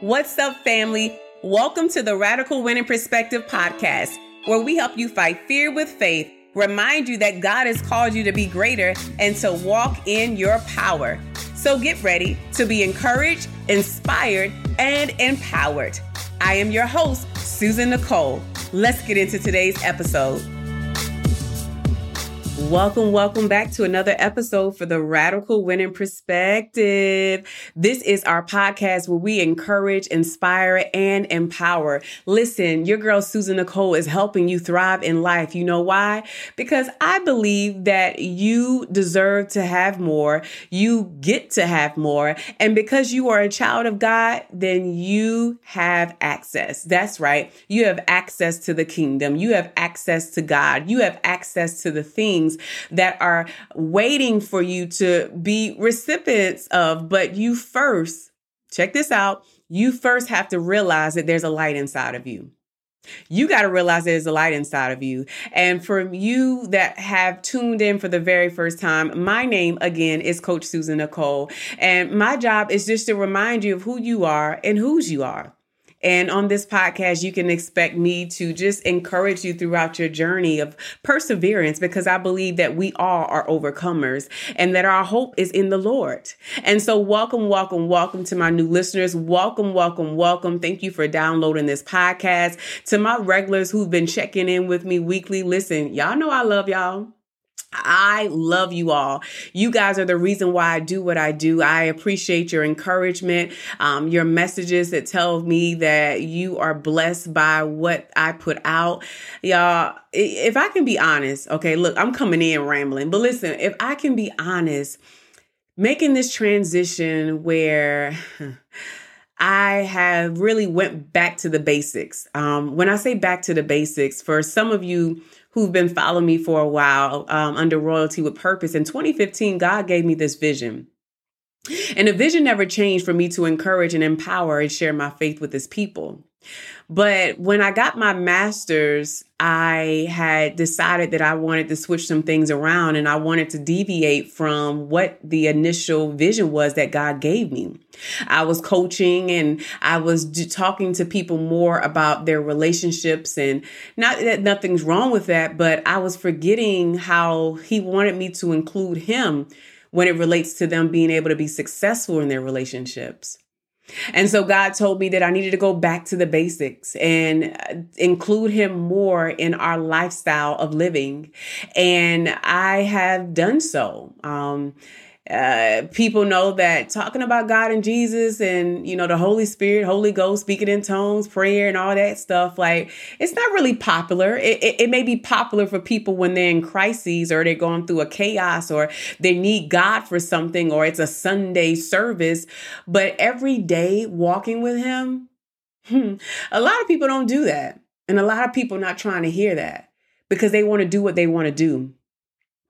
What's up, family? Welcome to the Radical Winning Perspective podcast, where we help you fight fear with faith, remind you that God has called you to be greater and to walk in your power. So get ready to be encouraged, inspired, and empowered. I am your host, Susan Nicole. Let's get into today's episode. Welcome, welcome back to another episode for the Radical Winning Perspective. This is our podcast where we encourage, inspire, and empower. Listen, your girl Susan Nicole is helping you thrive in life. You know why? Because I believe that you deserve to have more, you get to have more, and because you are a child of God, then you have access. That's right. You have access to the kingdom, you have access to God, you have access to the things things that are waiting for you to be recipients of. But you first, check this out, you first have to realize that there's a light inside of you. You got to realize there's a light inside of you. And for you that have tuned in for the very first time, my name again is Coach Susan Nicole. And my job is just to remind you of who you are and whose you are. And on this podcast, you can expect me to just encourage you throughout your journey of perseverance because I believe that we all are overcomers and that our hope is in the Lord. And so, welcome, welcome, welcome to my new listeners. Welcome, welcome, welcome. Thank you for downloading this podcast. To my regulars who've been checking in with me weekly, listen, y'all know I love y'all. I love you all. You guys are the reason why I do what I do. I appreciate your encouragement, um, your messages that tell me that you are blessed by what I put out. Y'all, if I can be honest, okay, look, I'm coming in rambling, but listen, if I can be honest, making this transition where I have really went back to the basics. Um, when I say back to the basics, for some of you who've been following me for a while um, under Royalty with Purpose. In 2015, God gave me this vision. And the vision never changed for me to encourage and empower and share my faith with his people. But when I got my master's, I had decided that I wanted to switch some things around and I wanted to deviate from what the initial vision was that God gave me. I was coaching and I was talking to people more about their relationships and not that nothing's wrong with that, but I was forgetting how he wanted me to include him when it relates to them being able to be successful in their relationships. And so God told me that I needed to go back to the basics and uh, include him more in our lifestyle of living. And I have done so. Um, uh, people know that talking about God and Jesus and, you know, the Holy Spirit, Holy Ghost, speaking in tongues, prayer, and all that stuff, like, it's not really popular. It, it, it may be popular for people when they're in crises or they're going through a chaos or they need God for something or it's a Sunday service. But every day walking with Him, hmm, a lot of people don't do that. And a lot of people not trying to hear that because they want to do what they want to do.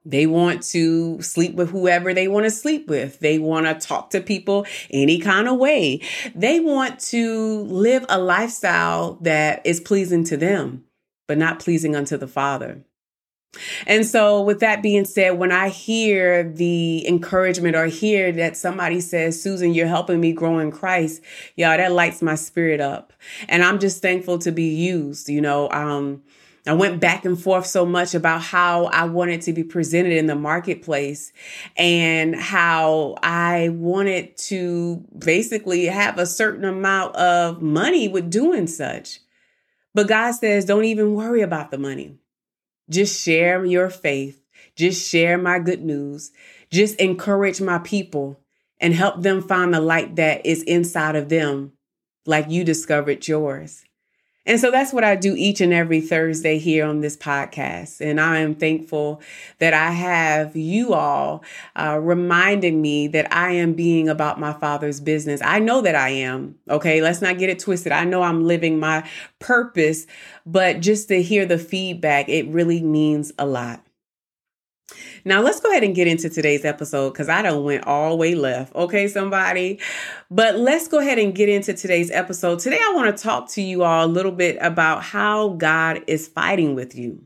They want to sleep with whoever they want to sleep with. They want to talk to people any kind of way. They want to live a lifestyle that is pleasing to them, but not pleasing unto the Father. And so, with that being said, when I hear the encouragement or hear that somebody says, Susan, you're helping me grow in Christ, y'all, that lights my spirit up. And I'm just thankful to be used. You know, um, I went back and forth so much about how I wanted to be presented in the marketplace and how I wanted to basically have a certain amount of money with doing such. But God says, don't even worry about the money. Just share your faith. Just share my good news. Just encourage my people and help them find the light that is inside of them, like you discovered yours. And so that's what I do each and every Thursday here on this podcast. And I am thankful that I have you all uh, reminding me that I am being about my Father's business. I know that I am. Okay. Let's not get it twisted. I know I'm living my purpose, but just to hear the feedback, it really means a lot. Now let's go ahead and get into today's episode because I don't went all the way left. Okay, somebody. But let's go ahead and get into today's episode. Today I want to talk to you all a little bit about how God is fighting with you.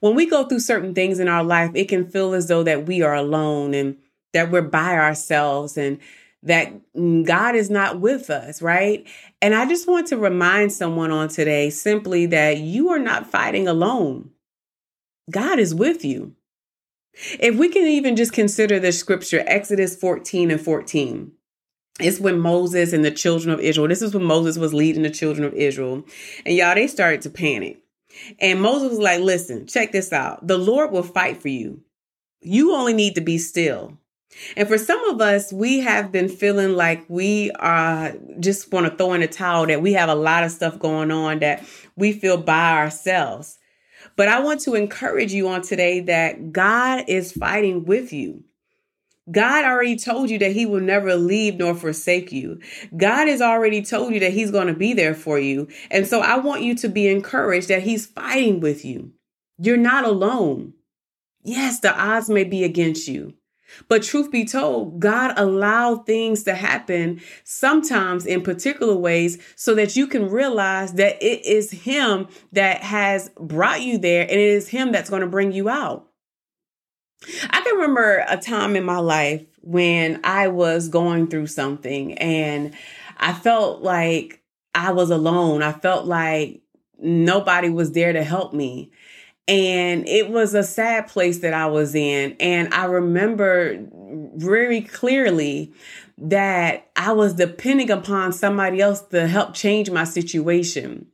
When we go through certain things in our life, it can feel as though that we are alone and that we're by ourselves and that mm, God is not with us, right? And I just want to remind someone on today simply that you are not fighting alone. God is with you. If we can even just consider the scripture, Exodus 14 and 14. It's when Moses and the children of Israel, this is when Moses was leading the children of Israel. And y'all, they started to panic. And Moses was like, listen, check this out. The Lord will fight for you. You only need to be still. And for some of us, we have been feeling like we are just want to throw in a towel, that we have a lot of stuff going on that we feel by ourselves. But I want to encourage you on today that God is fighting with you. God already told you that he will never leave nor forsake you. God has already told you that he's going to be there for you. And so I want you to be encouraged that he's fighting with you. You're not alone. Yes, the odds may be against you. But truth be told, God allowed things to happen sometimes in particular ways so that you can realize that it is Him that has brought you there and it is Him that's going to bring you out. I can remember a time in my life when I was going through something and I felt like I was alone. I felt like nobody was there to help me. And it was a sad place that I was in. And I remember very clearly that I was depending upon somebody else to help change my situation.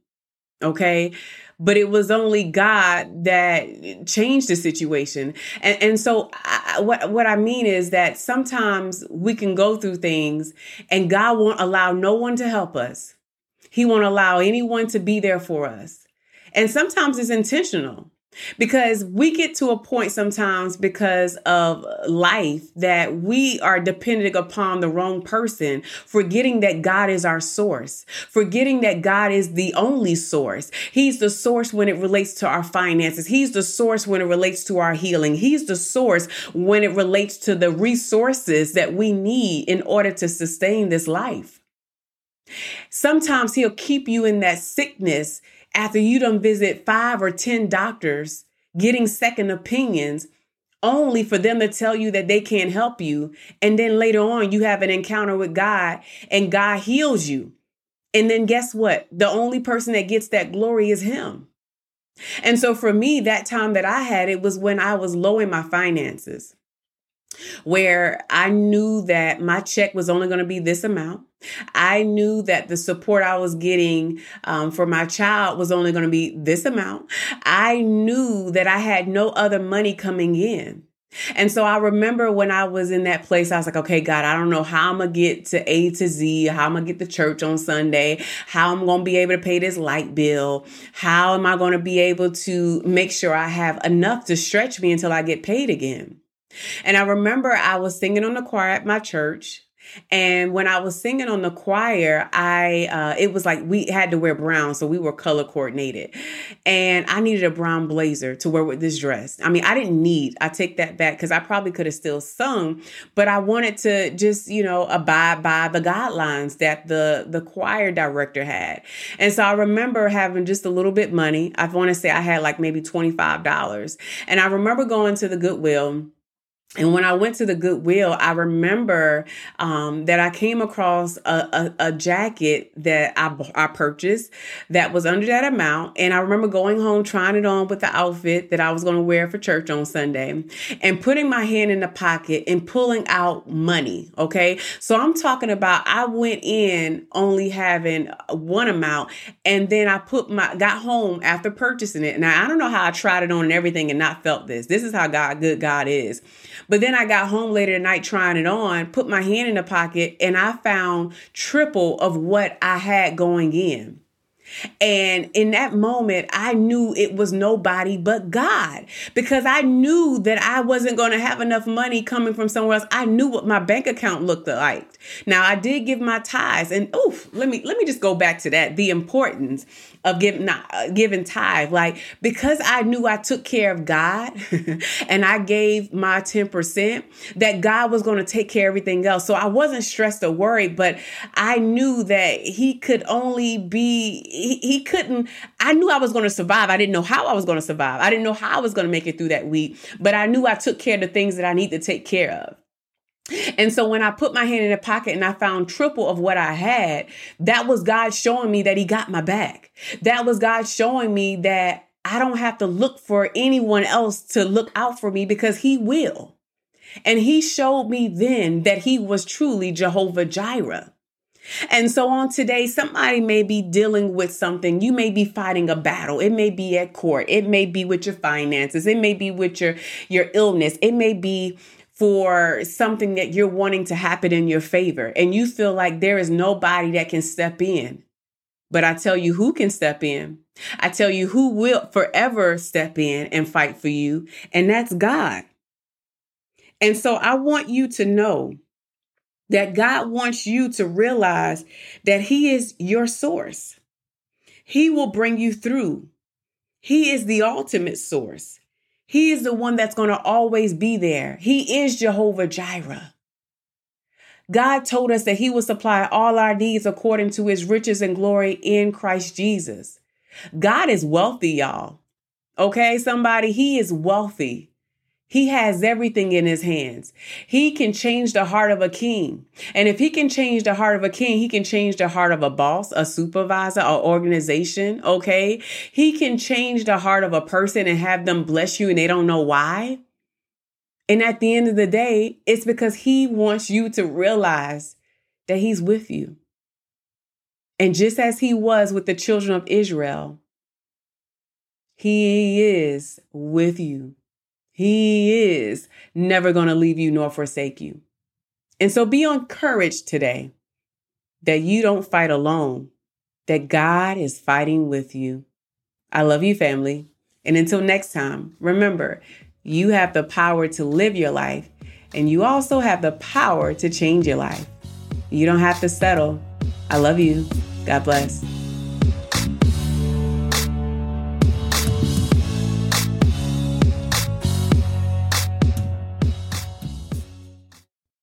Okay. But it was only God that changed the situation. And, and so I, what, what I mean is that sometimes we can go through things and God won't allow no one to help us. He won't allow anyone to be there for us. And sometimes it's intentional because we get to a point sometimes because of life that we are dependent upon the wrong person, forgetting that God is our source, forgetting that God is the only source. He's the source when it relates to our finances. He's the source when it relates to our healing. He's the source when it relates to the resources that we need in order to sustain this life. Sometimes he'll keep you in that sickness after you don't visit five or 10 doctors getting second opinions only for them to tell you that they can't help you. And then later on, you have an encounter with God and God heals you. And then guess what? The only person that gets that glory is Him. And so for me, that time that I had, it was when I was low in my finances where I knew that my check was only going to be this amount. I knew that the support I was getting um, for my child was only going to be this amount. I knew that I had no other money coming in. And so I remember when I was in that place, I was like, okay, God, I don't know how I'm going to get to A to Z, how I'm going to get to church on Sunday, how I'm going to be able to pay this light bill, how am I going to be able to make sure I have enough to stretch me until I get paid again. And I remember I was singing on the choir at my church. And when I was singing on the choir, I uh, it was like we had to wear brown, so we were color coordinated. And I needed a brown blazer to wear with this dress. I mean, I didn't need. I take that back because I probably could have still sung, but I wanted to just you know abide by the guidelines that the the choir director had. And so I remember having just a little bit money. I want to say I had like maybe twenty five dollars, and I remember going to the Goodwill and when I went to the Goodwill, I remember um, that I came across a, a, a, jacket that I, I purchased that was under that amount. And I remember going home, trying it on with the outfit that I was going to wear for church on Sunday, and putting my hand in the pocket and pulling out money. Okay. So I'm talking about I went in only having one amount, and then I put my, got home after purchasing it. Now, I don't know how I tried it on and everything and not felt this. This is how God, good God is. But then I got home later at night trying it on, put my hand in the pocket, and I found triple of what I had going in. And in that moment, I knew it was nobody but God because I knew that I wasn't going to have enough money coming from somewhere else. I knew what my bank account looked like. Now I did give my tithes and oof, let me let me just go back to that. The importance of giving not uh, giving tithe like because I knew I took care of God and I gave my 10% that God was going to take care of everything else. So I wasn't stressed or worried, but I knew that he could only be he, he couldn't I knew I was going to survive. I didn't know how I was going to survive. I didn't know how I was going to make it through that week, but I knew I took care of the things that I need to take care of. And so when I put my hand in the pocket and I found triple of what I had, that was God showing me that He got my back. That was God showing me that I don't have to look for anyone else to look out for me because He will. And He showed me then that He was truly Jehovah Jireh. And so on today, somebody may be dealing with something. You may be fighting a battle. It may be at court. It may be with your finances. It may be with your, your illness. It may be for something that you're wanting to happen in your favor. And you feel like there is nobody that can step in. But I tell you who can step in. I tell you who will forever step in and fight for you. And that's God. And so I want you to know that God wants you to realize that He is your source. He will bring you through. He is the ultimate source. He is the one that's going to always be there. He is Jehovah Jireh. God told us that He will supply all our needs according to His riches and glory in Christ Jesus. God is wealthy, y'all. Okay, somebody, He is wealthy. He has everything in his hands. He can change the heart of a king. And if he can change the heart of a king, he can change the heart of a boss, a supervisor, or organization. Okay. He can change the heart of a person and have them bless you and they don't know why. And at the end of the day, it's because he wants you to realize that he's with you. And just as he was with the children of Israel, he is with you. He is never going to leave you nor forsake you. And so be encouraged today that you don't fight alone, that God is fighting with you. I love you, family. And until next time, remember, you have the power to live your life, and you also have the power to change your life. You don't have to settle. I love you. God bless.